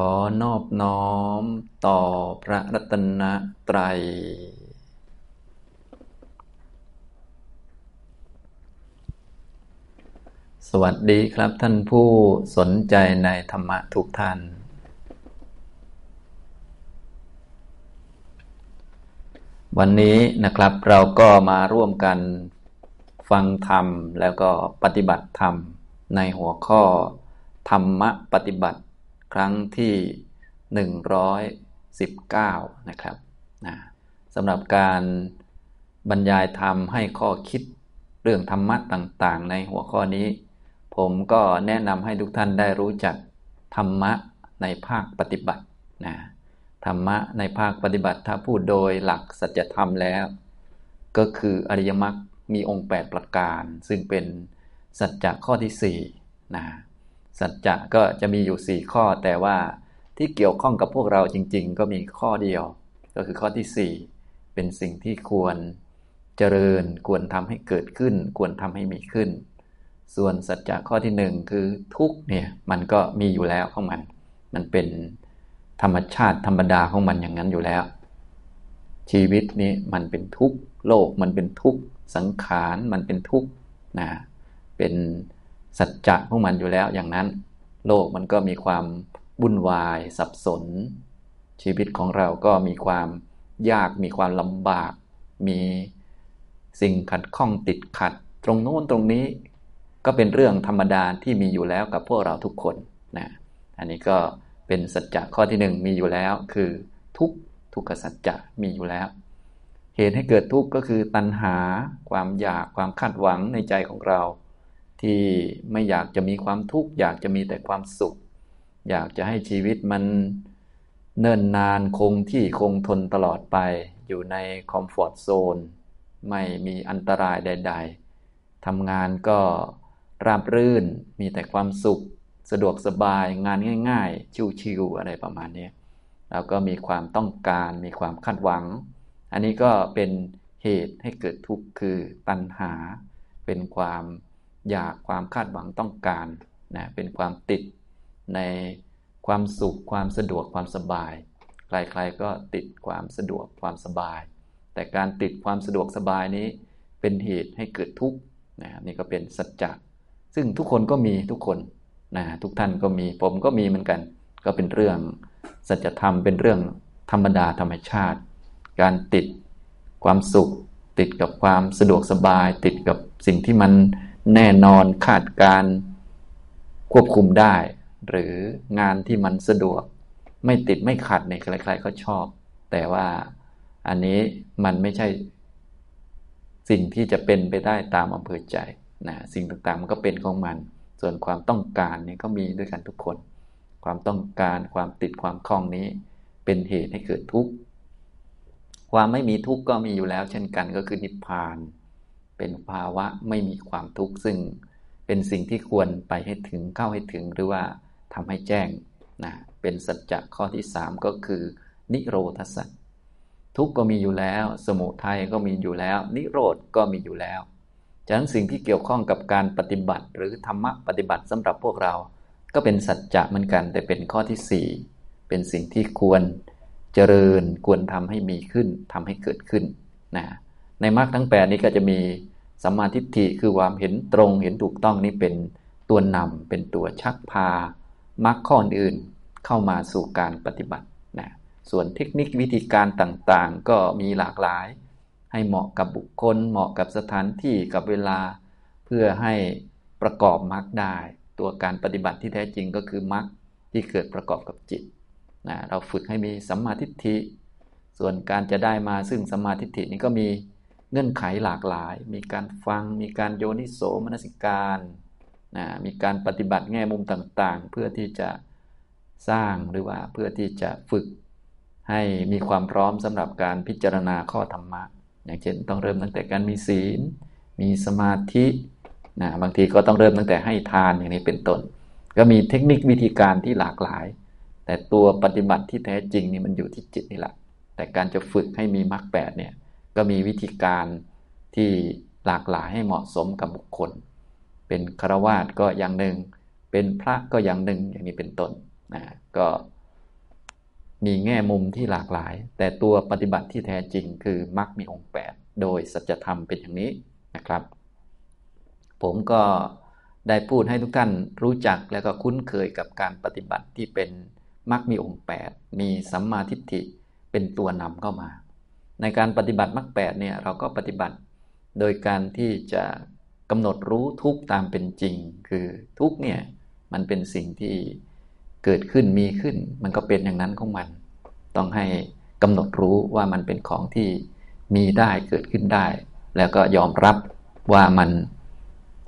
ขอนอบน้อมต่อพระรัตนตรัย สวัสดีครับท่านผู้สนใจในธรรมะทุกท่าน วันนี้นะครับเราก็มาร่วมกันฟังธรรมแล้วก็ปฏิบัติธรรมในหัวข้อธรรมะปฏิบัติ ครั้งที่ 119 นะครับนะสำหรับการบรรยายธรรมให้ข้อคิดเรื่องธรรมะต่างๆ ในหัวข้อนี้ ผมก็แนะนำให้ทุกท่านได้รู้จักธรรมะในภาคปฏิบัตินะธรรมะในภาคปฏิบัติถ้าพูดโดยหลักสัจธรรมแล้ว ก็คืออริยมรรคมีองค์ 8 ประการ ซึ่งเป็นสัจจะข้อที่4นะ สัจจะก็จะมีอยู่ 4 ข้อ แต่ว่าที่เกี่ยวข้องกับพวกเราจริง ๆ ก็มีข้อเดียว ก็คือข้อที่ 4 เป็นสิ่งที่ควรเจริญควรทำให้เกิดขึ้น ควรทำให้มีขึ้น ส่วนสัจจะข้อที่ 1 คือทุกเนี่ยมันก็มีอยู่แล้วของมัน มันเป็นธรรมชาติธรรมดาของมันอย่างนั้นอยู่แล้ว ชีวิตนี้มันเป็นทุกข์โลกมันเป็นทุกข์สังขารมันเป็นทุกข์นะเป็น สัจจะของมันอยู่แล้วอย่างนั้น โลกมันก็มีความวุ่นวายสับสน ชีวิตของเราก็มีความยากมีความลำบาก มีสิ่งขัดข้องติดขัด ตรงโน้นตรงนี้ก็เป็นเรื่องธรรมดาที่มีอยู่แล้วกับพวกเราทุกคนนะอันนี้ก็เป็นสัจจะข้อที่หนึ่งมีอยู่แล้ว คือทุกทุกขสัจจะมีอยู่แล้ว เหตุให้เกิดทุกข์ก็คือตัณหา ความอยากความคาดหวังในใจของเรา ที่ไม่อยากจะมีความทุกข์อยากจะมีแต่ความสุข อยากจะให้ชีวิตมันเนิ่นนานคงที่คงทนตลอดไป อยู่ในคอมฟอร์ทโซนไม่มีอันตรายใด ๆทำงานก็ราบรื่นมีแต่ความสุข สะดวกสบายงานง่าย ๆ ชิวๆอะไรประมาณนี้แล้วก็มีความต้องการมีความคาดหวัง อันนี้ก็เป็นเหตุให้เกิดทุกข์คือตัณหา เป็นความ อยากความคาดหวังต้องการนะเป็นความติดในความสุขความสะดวกความสบาย ใครๆก็ติดความสะดวกความสบาย แต่การติดความสะดวกสบายนี้ เป็นเหตุให้เกิดทุกข์นะนี่ก็เป็นสัจจะซึ่งทุกคนก็มีทุกคนนะทุกท่านก็มีผมก็มีเหมือนกัน ก็เป็นเรื่องสัจธรรมเป็นเรื่องธรรมดาธรรมชาติ การติดความสุข ติดกับความสะดวกสบาย ติดกับสิ่งที่มัน แน่นอนคาดการควบคุมได้ หรืองานที่มันสะดวก ไม่ติดไม่ขัดในใครๆก็ชอบ แต่ว่าอันนี้มันไม่ใช่สิ่งที่จะเป็นไปได้ตามอำเภอใจนะสิ่งต่างๆมันก็เป็นของมัน ส่วนความต้องการนี่ก็มีด้วยกันทุกคน ความต้องการความติดความคล้องนี้ เป็นเหตุให้เกิดทุกข์ความไม่มีทุกข์ก็มีอยู่แล้ว เช่นกันก็คือนิพพาน เป็นภาวะไม่มีความทุกข์ซึ่งเป็นสิ่งที่ควรไปให้ถึงเข้าให้ถึงหรือว่าทำให้แจ้งนะเป็นสัจจะข้อที่สามก็คือ นิโรธสัจทุกข์ก็มีอยู่แล้ว สมุทัยก็มีอยู่แล้ว นิโรธก็มีอยู่แล้วฉะนั้นสิ่งที่เกี่ยวข้องกับการปฏิบัติ หรือธรรมะปฏิบัติสำหรับพวกเรา ก็เป็นสัจจะเหมือนกัน แต่เป็นข้อที่สี่เป็นสิ่งที่ควรเจริญควรทำให้มีขึ้นทำให้เกิดขึ้นนะ ในมรรคทั้งแปดนี้ก็จะมีสัมมาทิฏฐิคือความเห็นตรงเห็นถูกต้องนี้เป็นตัวนำเป็นตัวชักพามรรคข้ออื่นเข้ามาสู่การปฏิบัตินะส่วนเทคนิควิธีการต่างๆ ก็มีหลากหลาย ให้เหมาะกับบุคคล เหมาะกับสถานที่กับเวลา เพื่อให้ประกอบมรรคได้ ตัวการปฏิบัติที่แท้จริงก็คือมรรคที่เกิดประกอบกับจิตนะเราฝึกให้มีสัมมาทิฏฐิส่วนการจะได้มาซึ่งสัมมาทิฏฐินี้ก็มี เงื่อนไขหลากหลาย มีการฟัง มีการโยนิโสมนสิการนะมีการปฏิบัติแง่มุมต่างๆ เพื่อที่จะสร้างหรือว่าเพื่อที่จะฝึกให้มีความพร้อมสำหรับการพิจารณาข้อธรรมะ อย่างเช่นต้องเริ่มตั้งแต่การมีศีล มีสมาธินะบางทีก็ต้องเริ่มตั้งแต่ให้ทานอย่างนี้เป็นต้น ก็มีเทคนิควิธีการที่หลากหลาย แต่ตัวปฏิบัติที่แท้จริงนี่มันอยู่ที่จิตนี่แหละแต่การจะฝึกให้มีมรรคแปดเนี่ย ก็มีวิธีการที่หลากหลายให้เหมาะสมกับบุคคล เป็นครวาสก็อย่างหนึ่ง เป็นพระก็อย่างหนึ่งอย่างนี้เป็นต้นนะก็มีแง่มุมที่หลากหลาย แต่ตัวปฏิบัติที่แท้จริงคือมรรคมีองค์ 8 โดยสัจธรรมเป็นอย่างนี้นะครับ ผมก็ได้พูดให้ทุกท่านรู้จักและก็คุ้นเคยกับการปฏิบัติที่เป็นมรรคมีองค์ 8 มีสัมมาทิฏฐิเป็นตัวนำเข้ามา ในการปฏิบัติมรรคแเนี่ยเราก็ปฏิบัติโดยการที่จะกำหนดรู้ทุกตามเป็นจริง คือทุกเนี่ยมันเป็นสิ่งที่เกิดขึ้นมีขึ้น มันก็เป็นอย่างนั้นของมัน ต้องให้กำหนดรู้ว่ามันเป็นของที่มีได้เกิดขึ้นได้ แล้วก็ยอมรับว่ามัน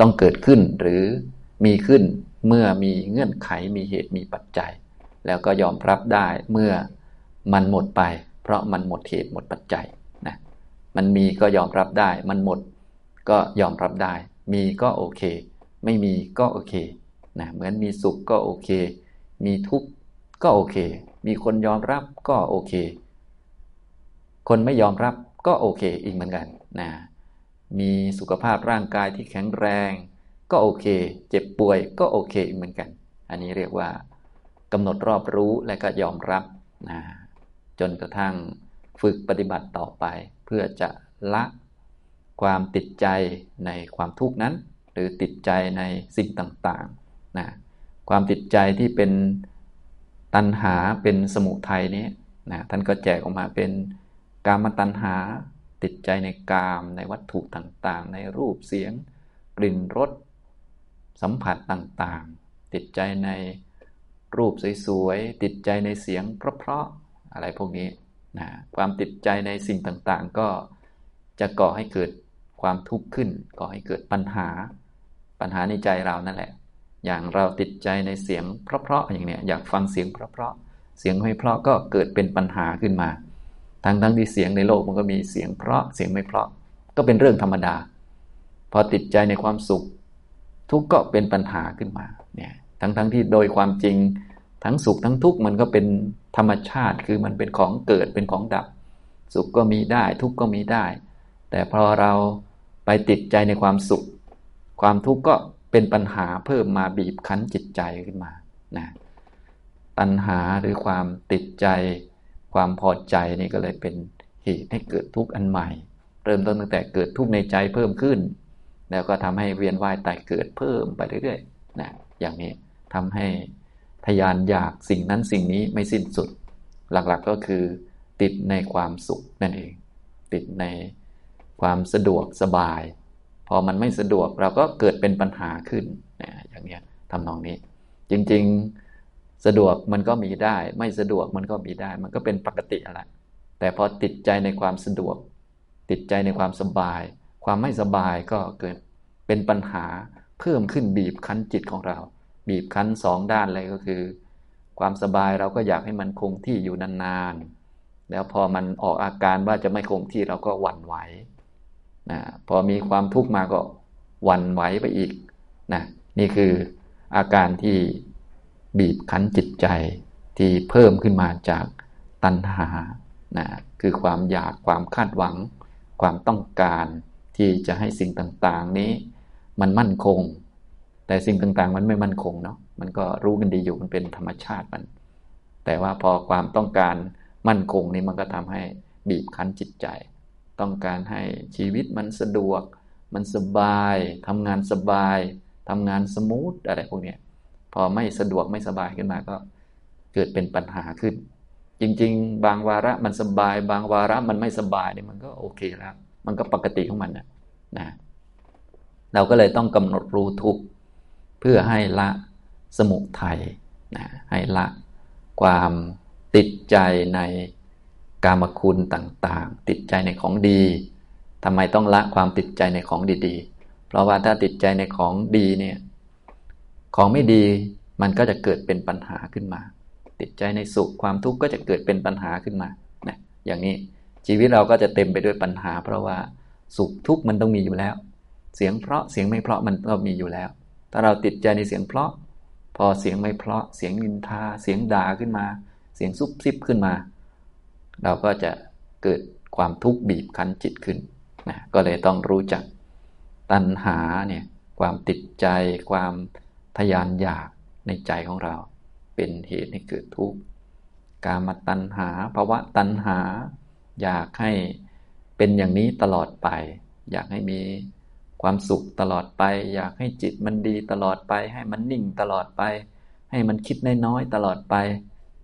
ต้องเกิดขึ้นหรือมีขึ้นเมื่อมีเงื่อนไขมีเหตุมีปัจจัย แล้วก็ยอมรับได้เมื่อมันหมดไป เพราะมันหมดเหตุหมดปัจจัยนะมันมีก็ยอมรับได้ มันหมดก็ยอมรับได้ มีก็โอเค ไม่มีก็โอเคนะเหมือนมีสุขก็โอเค มีทุกข์ก็โอเค มีคนยอมรับก็โอเค คนไม่ยอมรับก็โอเคอีกเหมือนกันนะมีสุขภาพร่างกายที่แข็งแรง ก็โอเค เจ็บป่วยก็โอเคอีกเหมือนกัน อันนี้เรียกว่ากำหนดรอบรู้และก็ยอมรับนะ จนกระทั่งฝึกปฏิบัติต่อไป เพื่อจะละความติดใจในความทุกข์นั้น หรือติดใจในสิ่งต่างๆนะความติดใจที่เป็นตัณหาเป็นสมุทัยนี้นะท่านก็แจกออกมาเป็นกามตัณหาติดใจในกามในวัตถุต่างๆ ในรูปเสียง กลิ่นรสสัมผัสต่างๆ ติดใจในรูปสวยๆ ติดใจในเสียงเพราะๆ อะไรพวกนี้นะความติดใจในสิ่งต่างๆ ก็จะก่อให้เกิดความทุกข์ขึ้น ก่อให้เกิดปัญหา ปัญหาในใจเรานั่นแหละ อย่างเราติดใจในเสียงเพราะๆอย่างเนี้ยอยากฟังเสียงเพราะๆเสียงไม่เพราะก็เกิดเป็นปัญหาขึ้นมา ทั้งทั้งที่เสียงในโลกมันก็มีเสียงเพราะเสียงไม่เพราะ ก็เป็นเรื่องธรรมดา พอติดใจในความสุข ทุกข์ก็เป็นปัญหาขึ้นมาเนี่ยทั้งทั้งที่โดยความจริง ทั้งสุขทั้งทุกข์มันก็เป็นธรรมชาติคือมันเป็นของเกิดเป็นของดับ สุขก็มีได้ทุกข์ก็มีได้ แต่พอเราไปติดใจในความสุข ความทุกข์ก็เป็นปัญหาเพิ่มมาบีบคั้นจิตใจขึ้นมานะตัณหาหรือความติดใจ ความพอใจนี่ก็เลยเป็นเหตุให้เกิดทุกข์อันใหม่ เริ่มต้นตั้งแต่เกิดทุกข์ในใจเพิ่มขึ้น แล้วก็ทำให้เวียนว่ายตายเกิดเพิ่มไปเรื่อยๆนะอย่างนี้ทำให้ ทยานอยากสิ่งนั้นสิ่งนี้ไม่สิ้นสุด หลักๆก็คือติดในความสุขนั่นเอง ติดในความสะดวกสบาย พอมันไม่สะดวกเราก็เกิดเป็นปัญหาขึ้นนะอย่างนี้ทำนองนี้ จริงๆสะดวกมันก็มีได้ ไม่สะดวกมันก็มีได้ มันก็เป็นปกติอะไรแต่พอติดใจในความสะดวก ติดใจในความสบาย ความไม่สบายก็เกิดเป็นปัญหาเพิ่มขึ้นบีบคั้นจิตของเรา บีบคั้นสองด้านเลยก็คือ ความสบายเราก็อยากให้มันคงที่อยู่นานๆ แล้วพอมันออกอาการว่าจะไม่คงที่เราก็หวั่นไหวนะพอมีความทุกข์มาก็หวั่นไหวไปอีกนะนี่คืออาการที่บีบคั้นจิตใจที่เพิ่มขึ้นมาจากตัณหานะคือความอยากความคาดหวัง ความต้องการที่จะให้สิ่งต่างๆนี้ มันมั่นคง แต่สิ่งต่างๆ มันไม่มั่นคงเนาะมันก็รู้กันดีอยู่มันเป็นธรรมชาติมัน แต่ว่าพอความต้องการมั่นคงนี่มันก็ทำให้บีบคั้นจิตใจ ต้องการให้ชีวิตมันสะดวก มันสบายทำงานสบายทำงาน smooth อะไรพวกนี้พอไม่สะดวกไม่สบายขึ้นมาก็เกิดเป็นปัญหาขึ้น จริง ๆ บางวาระมันสบาย บางวาระมันไม่สบายเนี่ยมันก็โอเคแล้ว มันก็ปกติของมันนะนะเราก็เลยต้องกำหนดรู้ทุก เพื่อให้ละสมุทัยนะให้ละความติดใจในกามคุณต่างๆ ติดใจในของดีทำไมต้องละความติดใจในของดีๆ เพราะว่าถ้าติดใจในของดีเนี่ยของไม่ดีมันก็จะเกิดเป็นปัญหาขึ้นมา ติดใจในสุขความทุกข์ก็จะเกิดเป็นปัญหาขึ้นมานะอย่างนี้ชีวิตเราก็จะเต็มไปด้วยปัญหา เพราะว่าสุขทุกข์มันต้องมีอยู่แล้ว เสียงเพราะเสียงไม่เพราะมันก็มีอยู่แล้ว ถ้าเราติดใจในเสียงเพราะ พอเสียงไม่เพราะ เสียงนินทา เสียงด่าขึ้นมา เสียงซุบซิบขึ้นมา เราก็จะเกิดความทุกข์บีบคั้นจิตขึ้นนะก็เลยต้องรู้จักตัณหาเนี่ยความติดใจ ความทยานอยากในใจของเรา เป็นเหตุให้เกิดทุกข์การมาตัณหาภาวะตัณหา อยากให้เป็นอย่างนี้ตลอดไป อยากให้มี ความสุขตลอดไป อยากให้จิตมันดีตลอดไป ให้มันนิ่งตลอดไป ให้มันคิดน้อยๆตลอดไป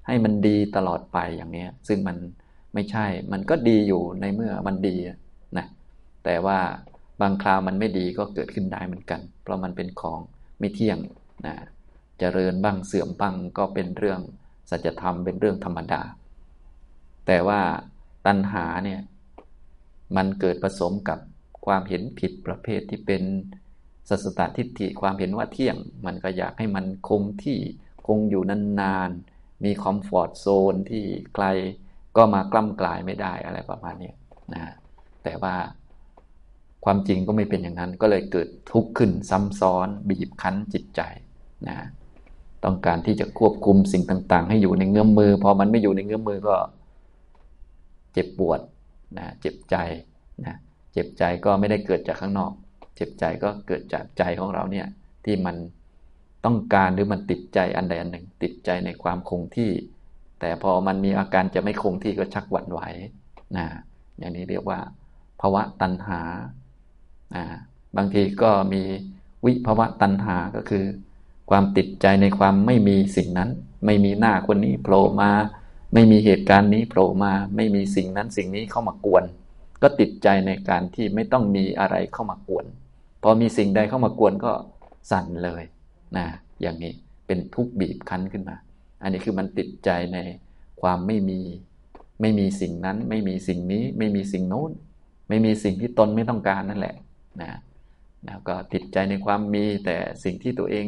ให้มันดีตลอดไปอย่างนี้ซึ่งมันไม่ใช่ มันก็ดีอยู่ในเมื่อมันดีนะแต่ว่าบางคราวมันไม่ดีก็เกิดขึ้นได้เหมือนกัน เพราะมันเป็นของไม่เที่ยงนะจเจริญบ้างเสื่อมบ้างก็เป็นเรื่องสัจธรรมเป็นเรื่องธรรมดา แต่ว่าตัณหาเนี่ยมันเกิดผสมกับ ความเห็นผิดประเภทที่เป็นสัสตทิฏฐิความเห็นว่าเที่ยง มันก็อยากให้มันคงที่คงอยู่นานๆ มีคอมฟอร์ทโซนที่ไกลก็มากล้ำกลายไม่ได้อะไรประมาณนี้นะแต่ว่าความจริงก็ไม่เป็นอย่างนั้น ก็เลยเกิดทุกข์ขึ้นซ้ำซ้อนบีบคั้นจิตใจนะต้องการที่จะควบคุมสิ่งต่าง ๆ ให้อยู่ในเงื้อมมือ พอมันไม่อยู่ในเงื้อมมือก็ เจ็บปวดนะเจ็บใจนะ เจ็บใจก็ไม่ได้เกิดจากข้างนอก เจ็บใจก็เกิดจากใจของเราเนี่ยที่มันต้องการหรือมันติดใจอันใดอันหนึ่ง ติดใจในความคงที่ แต่พอมันมีอาการจะไม่คงที่ก็ชักหวั่นไหวนะอย่างนี้เรียกว่าภาวะตัณหาบางทีก็มีวิภาวะตัณหาก็คือ ความติดใจในความไม่มีสิ่งนั้น ไม่มีหน้าคนนี้โผล่มา ไม่มีเหตุการณ์นี้โผล่มา ไม่มีสิ่งนั้นสิ่งนี้เข้ามากวน ก็ติดใจในการที่ไม่ต้องมีอะไรเข้ามากวน พอมีสิ่งใดเข้ามากวนก็สั่นเลยนะอย่างนี้เป็นทุกข์บีบคั้นขึ้นมา อันนี้คือมันติดใจในความไม่มี ไม่มีสิ่งนั้น ไม่มีสิ่งนี้ ไม่มีสิ่งโน้น ไม่มีสิ่งที่ตนไม่ต้องการนั่นแหละนะแล้วก็ติดใจในความมีแต่สิ่งที่ตัวเอง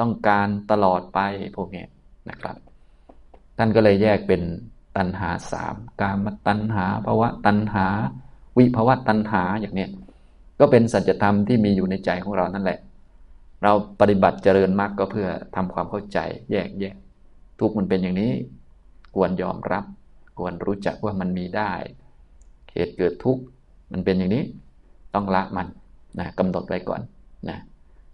ต้องการตลอดไปพวกนี้นะครับ ท่านก็เลยแยกเป็นตัณหาสามกามตัณหาภาวะตัณหา วิภาวะตัณหาอย่างนี้ก็เป็นสัจธรรมที่มีอยู่ในใจของเรานั่นแหละ เราปฏิบัติเจริญมากก็เพื่อทำความเข้าใจ แยกแยะ ทุกมันเป็นอย่างนี้ ควรยอมรับ ควรรู้จักว่ามันมีได้เหตุเกิดทุกข์มันเป็นอย่างนี้ ต้องละมันนะกำหนดไว้ก่อนนะ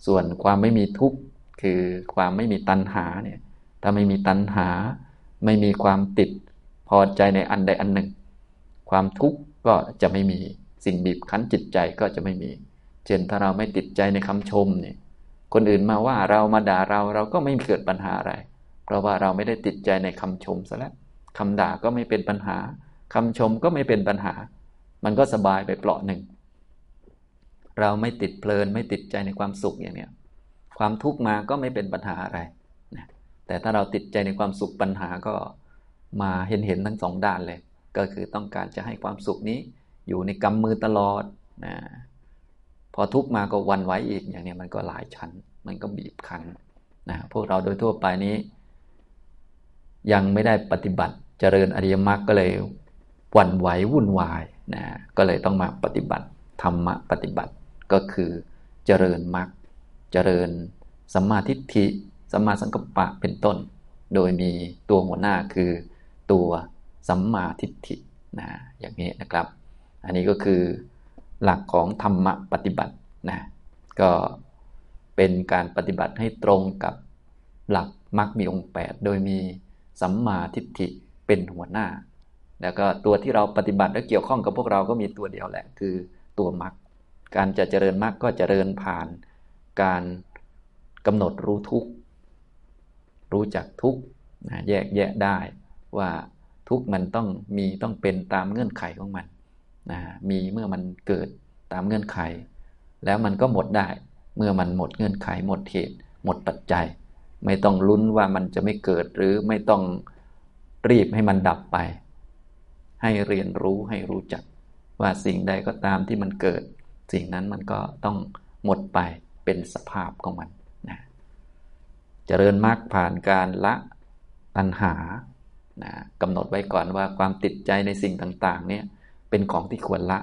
ส่วนความไม่มีทุกข์คือความไม่มีตัณหาเนี่ยถ้าไม่มีตัณหา ไม่มีความติดพอใจในอันใดอันหนึ่ง ความทุกข์ ก็จะไม่มีสิ่งบีบคั้นจิตใจก็จะไม่มี เช่นถ้าเราไม่ติดใจในคำชมเนี่ยคนอื่นมาว่าเรามาด่าเราเราก็ไม่เกิดปัญหาอะไร เพราะว่าเราไม่ได้ติดใจในคำชมซะแล้วคำด่าก็ไม่เป็นปัญหาคำชมก็ไม่เป็นปัญหา มันก็สบายไปเปลาะหนึ่ง เราไม่ติดเพลินไม่ติดใจในความสุขอย่างเนี้ยความทุกข์มาก็ไม่เป็นปัญหาอะไรแต่ถ้าเราติดใจในความสุขปัญหาก็มาเห็นเห็นทั้งสองด้านเลย ก็คือต้องการจะให้ความสุขนี้ อยู่ในกำมือตลอดนะพอทุกมาก็วันไหวอีกอย่างนี้มันก็หลายชั้น มันก็บีบคั้นนะพวกเราโดยทั่วไปนี้ ยังไม่ได้ปฏิบัติเจริญอริยมรรคก็เลยวันไหววุ่นวายนะก็เลยต้องมาปฏิบัติธรรมะปฏิบัติก็คือเจริญมรรคเจริญสัมมาทิฏฐิสัมมาสังกัปปะเป็นต้น โดยมีตัวหัวหน้าคือตัว สัมมาทิฏฐินะอย่างนี้นะครับ อันนี้ก็คือหลักของธรรมะปฏิบัตินะก็เป็นการปฏิบัติให้ตรงกับหลักมรรคมีองค์8โดยมีสัมมาทิฏฐิเป็นหัวหน้า แล้วก็ตัวที่เราปฏิบัติและเกี่ยวข้องกับพวกเราก็มีตัวเดียวแหละ คือตัวมรรคการจะเจริญมรรคก็เจริญผ่านการกำหนดรู้ทุกรู้จักทุกนะแยกแยะได้ว่า ทุกมันต้องมีต้องเป็นตามเงื่อนไขของมันนะมีเมื่อมันเกิดตามเงื่อนไข แล้วมันก็หมดได้เมื่อมันหมดเงื่อนไข หมดเหตุ หมดปัจจัย ไม่ต้องลุ้นว่ามันจะไม่เกิดหรือไม่ต้องรีบให้มันดับไป ให้เรียนรู้ให้รู้จัก ว่าสิ่งใดก็ตามที่มันเกิด สิ่งนั้นมันก็ต้องหมดไปเป็นสภาพของมันนะเจริญมรรคผ่านการละตัณหา นะกำหนดไว้ก่อนว่าความติดใจในสิ่งต่างๆเนี่ยเป็นของที่ควรละ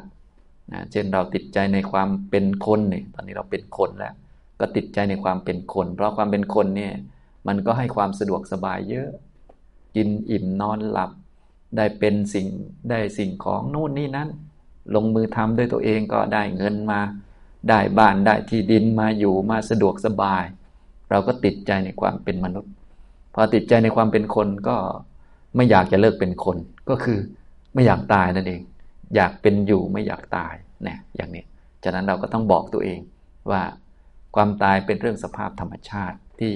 นะเช่นเราติดใจในความเป็นคนเนี่ยตอนนี้เราเป็นคนแล้ว ก็ติดใจในความเป็นคน เพราะความเป็นคนเนี่ยมันก็ให้ความสะดวกสบายเยอะ กินอิ่มนอนหลับ ได้เป็นสิ่งได้สิ่งของนู่นนี่นั้น ลงมือทำด้วยตัวเองก็ได้เงินมา ได้บ้านได้ที่ดินมาอยู่มาสะดวกสบาย เราก็ติดใจในความเป็นมนุษย์ พอติดใจในความเป็นคนก็ ไม่อยากจะเลิกเป็นคนก็คือไม่อยากตายนั่นเอง อยากเป็นอยู่ไม่อยากตายเนี่ยอย่างนี้ฉะนั้นเราก็ต้องบอกตัวเองว่าความตายเป็นเรื่องสภาพธรรมชาติที่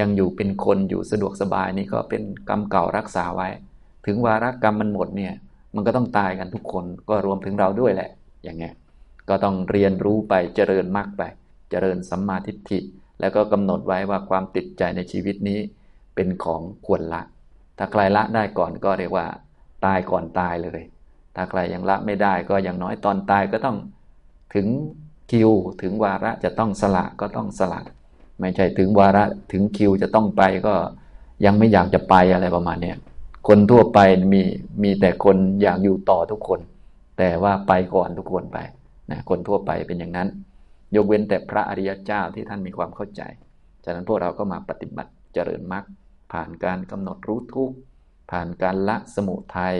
ยังอยู่เป็นคนอยู่สะดวกสบายนี่ก็เป็นกรรมเก่ารักษาไว้ ถึงวาระกรรมมันหมดเนี่ยมันก็ต้องตายกันทุกคนก็รวมถึงเราด้วยแหละ อย่างเงี้ยก็ต้องเรียนรู้ไปเจริญมากไป เจริญสัมมาทิฏฐิ แล้วก็กำหนดไว้ว่าความติดใจในชีวิตนี้เป็นของควรละ ถ้าใครละได้ก่อนก็เรียกว่า ตายก่อนตายเลย ถ้าใครยังละไม่ได้ก็อย่างน้อยตอนตายก็ต้องถึงคิวถึงวาระจะต้องสละก็ต้องสละ ไม่ใช่ถึงวาระถึงคิวจะต้องไปก็ยังไม่อยากจะไปอะไรประมาณนี้คนทั่วไปมีมีแต่คนอยากอยู่ต่อทุกคน แต่ว่าไปก่อนทุกคนไปนะคนทั่วไปเป็นอย่างนั้น ยกเว้นแต่พระอริยเจ้าที่ท่านมีความเข้าใจ ฉะนั้นพวกเราก็มาปฏิบัติเจริญมรรค ผ่านการกำหนดรู้ทุกข์ผ่านการละสมุทัย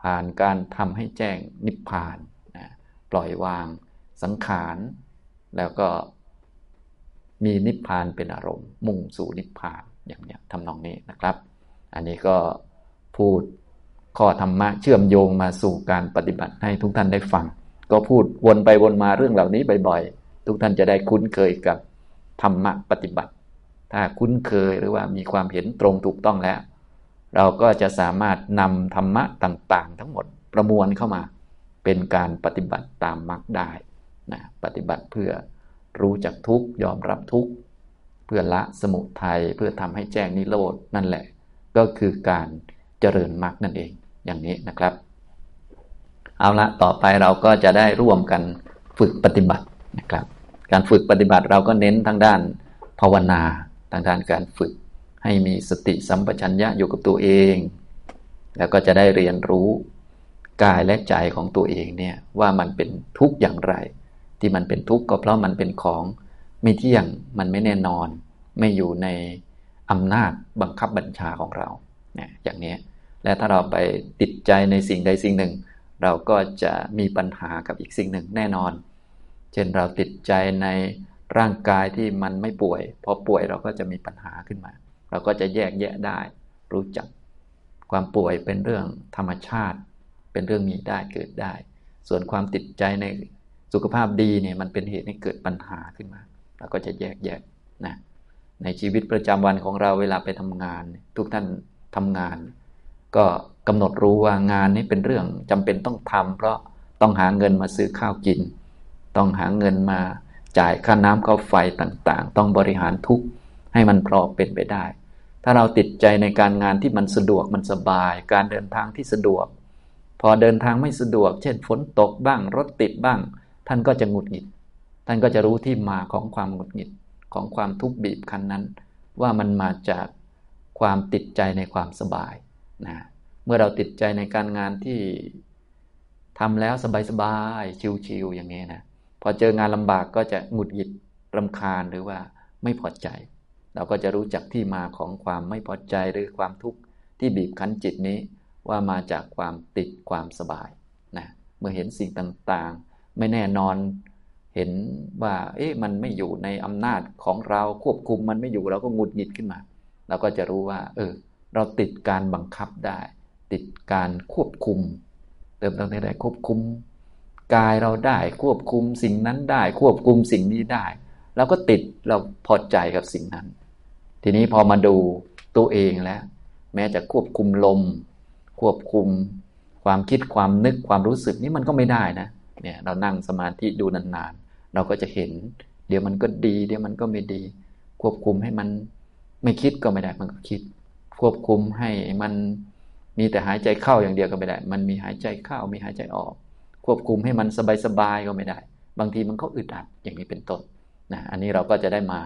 ผ่านการทำให้แจ้งนิพพานนะปล่อยวางสังขารแล้วก็มีนิพพานเป็นอารมณ์ มุ่งสู่นิพพานอย่างนี้ทำนองนี้นะครับ อันนี้ก็พูดข้อธรรมะเชื่อมโยงมาสู่การปฏิบัติให้ทุกท่านได้ฟัง ก็พูดวนไปวนมาเรื่องเหล่านี้บ่อยๆ ทุกท่านจะได้คุ้นเคยกับธรรมะปฏิบัติ ถ้าคุ้นเคยหรือว่ามีความเห็นตรงถูกต้องแล้ว เราก็จะสามารถนำธรรมะต่างๆ ทั้งหมดประมวลเข้ามา เป็นการปฏิบัติตามมรรคได้นะปฏิบัติเพื่อรู้จักทุกยอมรับทุกเพื่อละสมุทัยเพื่อทำให้แจ้งนิโรดนั่นแหละ ก็คือการเจริญมรรคนั่นเองอย่างนี้นะครับ เอาละต่อไปเราก็จะได้ร่วมกันฝึกปฏิบัตินะครับ การฝึกปฏิบัติเราก็เน้นทางด้านภาวนา ทางด้านการฝึก ให้มีสติสัมปชัญญะอยู่กับตัวเอง แล้วก็จะได้เรียนรู้กายและใจของตัวเองเนี่ยว่ามันเป็นทุกข์อย่างไร ที่มันเป็นทุกข์ก็เพราะมันเป็นของไม่เที่ยงมันไม่แน่นอน ไม่อยู่ในอำนาจบังคับบัญชาของเราเนี่ยอย่างนี้และถ้าเราไปติดใจในสิ่งใดสิ่งหนึ่ง เราก็จะมีปัญหากับอีกสิ่งหนึ่งแน่นอน เช่นเราติดใจใน ร่างกายที่มันไม่ป่วย พอป่วยเราก็จะมีปัญหาขึ้นมา เราก็จะแยกแยะได้ รู้จัก ความป่วยเป็นเรื่องธรรมชาติ เป็นเรื่องมีได้เกิดได้ ส่วนความติดใจในสุขภาพดีเนี่ยมันเป็นเหตุให้เกิดปัญหาขึ้นมา เราก็จะแยกแยะนะในชีวิตประจำวันของเราเวลาไปทำงาน ทุกท่านทำงาน ก็กำหนดรู้ว่างานนี้เป็นเรื่องจำเป็นต้องทำเพราะต้องหาเงินมาซื้อข้าวกิน ต้องหาเงินมา จ่ายค่าน้ำค่าไฟต่างๆ ต้องบริหารทุกให้มันพอเป็นไปได้ ถ้าเราติดใจในการงานที่มันสะดวกมันสบาย การเดินทางที่สะดวก พอเดินทางไม่สะดวก เช่นฝนตกบ้างรถติดบ้าง ท่านก็จะหงุดหงิด ท่านก็จะรู้ที่มาของความหงุดหงิดของความทุกข์บีบคั้นนั้น ว่ามันมาจากความติดใจในความสบายนะเมื่อเราติดใจในการงานที่ทำแล้วสบายๆชิวๆอย่างนี้นะ พอเจองานลำบากก็จะหงุดหงิดรำคาญหรือว่าไม่พอใจ เราก็จะรู้จักที่มาของความไม่พอใจหรือความทุกข์ที่บีบคั้นจิตนี้ว่ามาจากความติดความสบายนะเมื่อเห็นสิ่งต่างๆ ไม่แน่นอนเห็นว่า เอ๊ะมันไม่อยู่ในอำนาจของเราควบคุมมันไม่อยู่เราก็หงุดหงิดขึ้นมาเราก็จะรู้ว่า เออ เราติดการบังคับได้ ติดการควบคุม เติมเต็มได้ควบคุม กายเราได้ ควบคุมสิ่งนั้นได้ ควบคุมสิ่งนี้ได้เราก็ติดเราพอใจกับสิ่งนั้น ทีนี้พอมาดูตัวเองแล้ว แม้จะควบคุมลม ควบคุมความคิดความนึกความรู้สึกนี่มันก็ไม่ได้นะเนี่ยเรานั่งสมาธิดูนานๆ เราก็จะเห็น เดี๋ยวมันก็ดี เดี๋ยวมันก็ไม่ดี ควบคุมให้มันไม่คิดก็ไม่ได้มันก็คิด ควบคุมให้มันมีแต่หายใจเข้าอย่างเดียวก็ไม่ได้ มันมีหายใจเข้ามีหายใจออก ควบคุมให้มันสบายๆก็ไม่ได้ บางทีมันก็อึดอัดอย่างนี้เป็นต้นนะอันนี้เราก็จะได้มา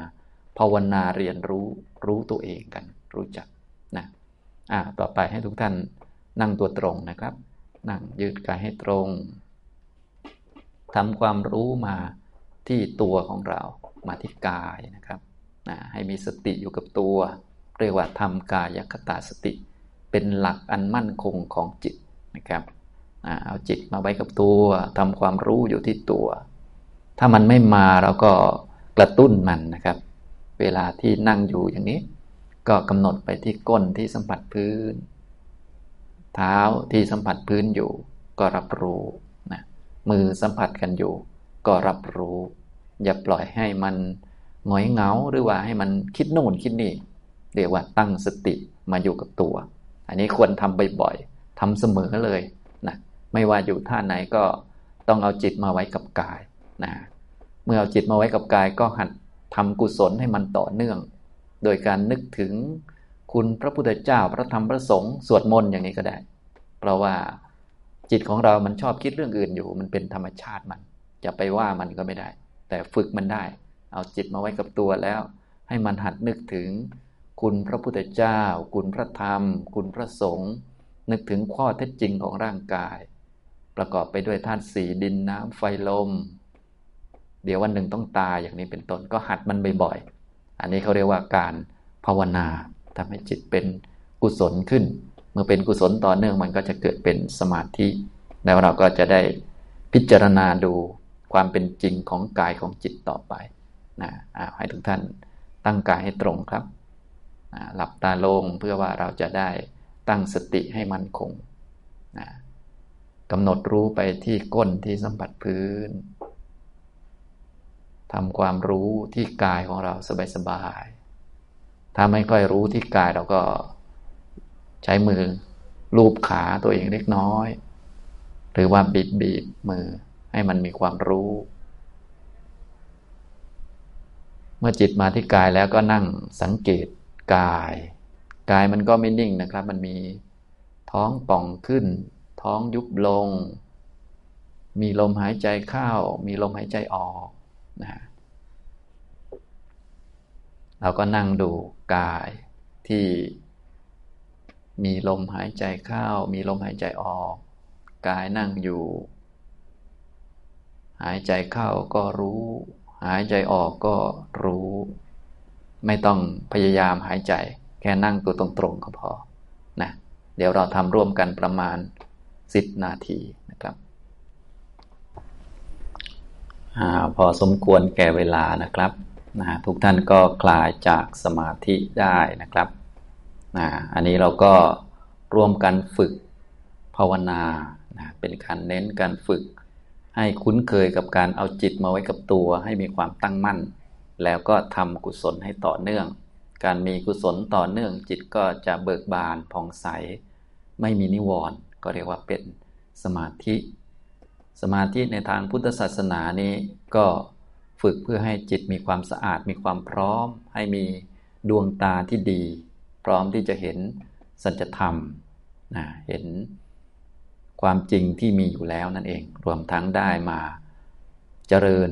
ภาวนาเรียนรู้รู้ตัวเองกัน รู้จักนะอ่าต่อไปให้ทุกท่านนั่งตัวตรงนะครับ นั่งยืดกายให้ตรงทำความรู้มาที่ตัวของเรามาที่กายนะครับนะให้มีสติอยู่กับตัว เรียกว่าทำกายคตาสติ เป็นหลักอันมั่นคงของจิตนะครับ เอาจิตมาไว้กับตัวทำความรู้อยู่ที่ตัว ถ้ามันไม่มาเราก็กระตุ้นมันนะครับ เวลาที่นั่งอยู่อย่างนี้ ก็กำหนดไปที่ก้นที่สัมผัสพื้น เท้าที่สัมผัสพื้นอยู่ ก็รับรู้นะมือสัมผัสกันอยู่ ก็รับรู้ อย่าปล่อยให้มันหงอยเหงาหรือว่าให้มันคิดโน่นคิดนี่เรียกว่าตั้งสติมาอยู่กับตัว อันนี้ควรทำบ่อยๆทำเสมอเลย ไม่ว่าอยู่ท่าไหนก็ต้องเอาจิตมาไว้กับกายนะเมื่อเอาจิตมาไว้กับกายก็หัดทำกุศลให้มันต่อเนื่อง โดยการนึกถึงคุณพระพุทธเจ้าพระธรรมพระสงฆ์สวดมนต์อย่างนี้ก็ได้ เพราะว่าจิตของเรามันชอบคิดเรื่องอื่นอยู่ มันเป็นธรรมชาติมัน จะไปว่ามันก็ไม่ได้ แต่ฝึกมันได้ เอาจิตมาไว้กับตัวแล้ว ให้มันหัดนึกถึงคุณพระพุทธเจ้า คุณพระธรรม คุณพระสงฆ์นึกถึงข้อเท็จจริงของร่างกาย ประกอบไปด้วยธาตุสี่ดินน้ำไฟลม เดี๋ยววันหนึ่งต้องตายอย่างนี้เป็นต้นก็หัดมันบ่อยๆ อันนี้เขาเรียกว่าการภาวนาทำให้จิตเป็นกุศลขึ้น เมื่อเป็นกุศลต่อเนื่องมันก็จะเกิดเป็นสมาธิ แล้วเราก็จะได้พิจารณาดูความเป็นจริงของกายของจิตต่อไปนะให้ทุกท่านตั้งกายให้ตรงครับหลับตาลงเพื่อว่าเราจะได้ตั้งสติให้มั่นคงนะ กำหนดรู้ไปที่ก้นที่สัมผัสพื้นทำความรู้ที่กายของเราสบายๆ ถ้าไม่ค่อยรู้ที่กายเราก็ใช้มือลูบขาตัวเองเล็กน้อย หรือว่าบีบบีบมือให้มันมีความรู้ เมื่อจิตมาที่กายแล้วก็นั่งสังเกตกาย กายมันก็ไม่นิ่งนะครับ มันมีท้องป่องขึ้น ท้องยุบลง มีลมหายใจเข้า มีลมหายใจออกนะเราก็นั่งดูกายที่มีลมหายใจเข้า มีลมหายใจออก กายนั่งอยู่ หายใจเข้าก็รู้ หายใจออกก็รู้ ไม่ต้องพยายามหายใจ แค่นั่งตัวตรงๆก็พอนะเดี๋ยวเราทำร่วมกันประมาณ สิบนาทีนะครับอพอสมควรแก่เวลานะครับนะทุกท่านก็คลายจากสมาธิได้นะครับนะอันนี้เราก็ร่วมกันฝึกภาวนานะเป็นการเน้นการฝึก ให้คุ้นเคยกับการเอาจิตมาไว้กับตัว ให้มีความตั้งมั่น แล้วก็ทำกุศลให้ต่อเนื่อง การมีกุศลต่อเนื่องจิตก็จะเบิกบานผ่องใส ไม่มีนิวรณ์ ก็เรียกว่าเป็นสมาธิ สมาธิในทางพุทธศาสนานี้ก็ฝึกเพื่อให้จิตมีความสะอาด มีความพร้อม ให้มีดวงตาที่ดี พร้อมที่จะเห็นสัจธรรมนะเห็นความจริงที่มีอยู่แล้วนั่นเอง รวมทั้งได้มาเจริญ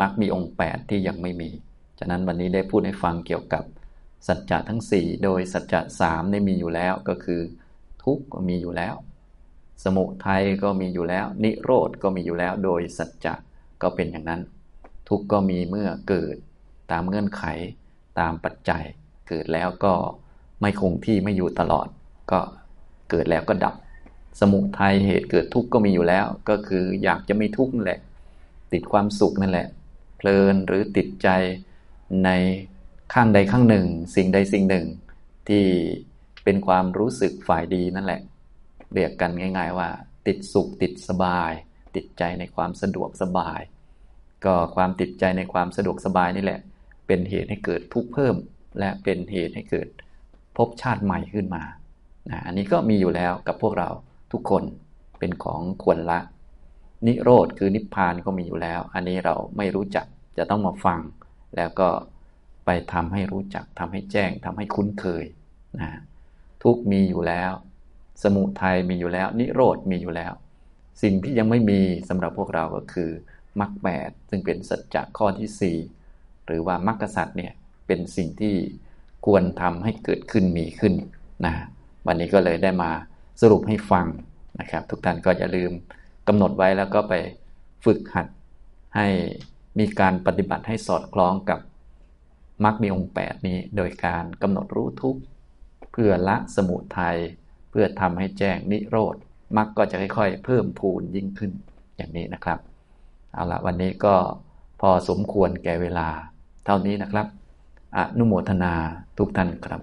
มักมีองค์ 8 ที่ยังไม่มี ฉะนั้นวันนี้ได้พูดให้ฟังเกี่ยวกับสัจจะทั้ง 4 โดยสัจจะสามได้มีอยู่แล้วก็คือ ทุกข์ก็มีอยู่แล้ว สมุทัยก็มีอยู่แล้ว นิโรธก็มีอยู่แล้ว โดยสัจจะก็เป็นอย่างนั้น ทุกข์ก็มีเมื่อเกิด ตามเงื่อนไข ตามปัจจัย เกิดแล้วก็ไม่คงที่ไม่อยู่ตลอด ก็เกิดแล้วก็ดับ สมุทัยเหตุเกิดทุกข์ก็มีอยู่แล้ว ก็คืออยากจะไม่ทุกข์นั่นแหละ ติดความสุขนั่นแหละ เพลินหรือติดใจในข้างใดข้างหนึ่ง สิ่งใดสิ่งหนึ่งที่ เป็นความรู้สึกฝ่ายดีนั่นแหละ เรียกกันง่าย ๆ ว่า ติดสุขติดสบาย ติดใจในความสะดวกสบาย ก็ความติดใจในความสะดวกสบายนี่แหละ เป็นเหตุให้เกิดทุกข์เพิ่ม และเป็นเหตุให้เกิดภพชาติใหม่ขึ้นมานะอันนี้ก็มีอยู่แล้วกับพวกเราทุกคนเป็นของควรละ นิโรธคือนิพพานก็มีอยู่แล้ว อันนี้เราไม่รู้จักจะต้องมาฟัง แล้วก็ไปทำให้รู้จักทำให้แจ้งทำให้คุ้นเคยนะ ทุกมีอยู่แล้ว สมุทัยมีอยู่แล้ว นิโรธมีอยู่แล้ว สิ่งที่ยังไม่มีสำหรับพวกเราก็คือมรรคแปดซึ่งเป็นสัจจะข้อที่สี่หรือว่ามรรคสัตว์เนี่ยเป็นสิ่งที่ควรทำให้เกิดขึ้นมีขึ้นนะวันนี้ก็เลยได้มาสรุปให้ฟังนะครับ ทุกท่านก็อย่าลืมกำหนดไว้แล้วก็ไปฝึกหัดให้มีการปฏิบัติให้สอดคล้องกับมรรคมีองค์ 8 นี้ โดยการกำหนดรู้ทุก พื่อละสมุทัยเพื่อทำให้แจ้งนิโรธมรรคก็จะค่อยๆ เพิ่มพูนยิ่งขึ้นอย่างนี้นะครับเอาละวันนี้ก็พอสมควรแก่เวลาเท่านี้นะครับ อนุโมทนาทุกท่านครับ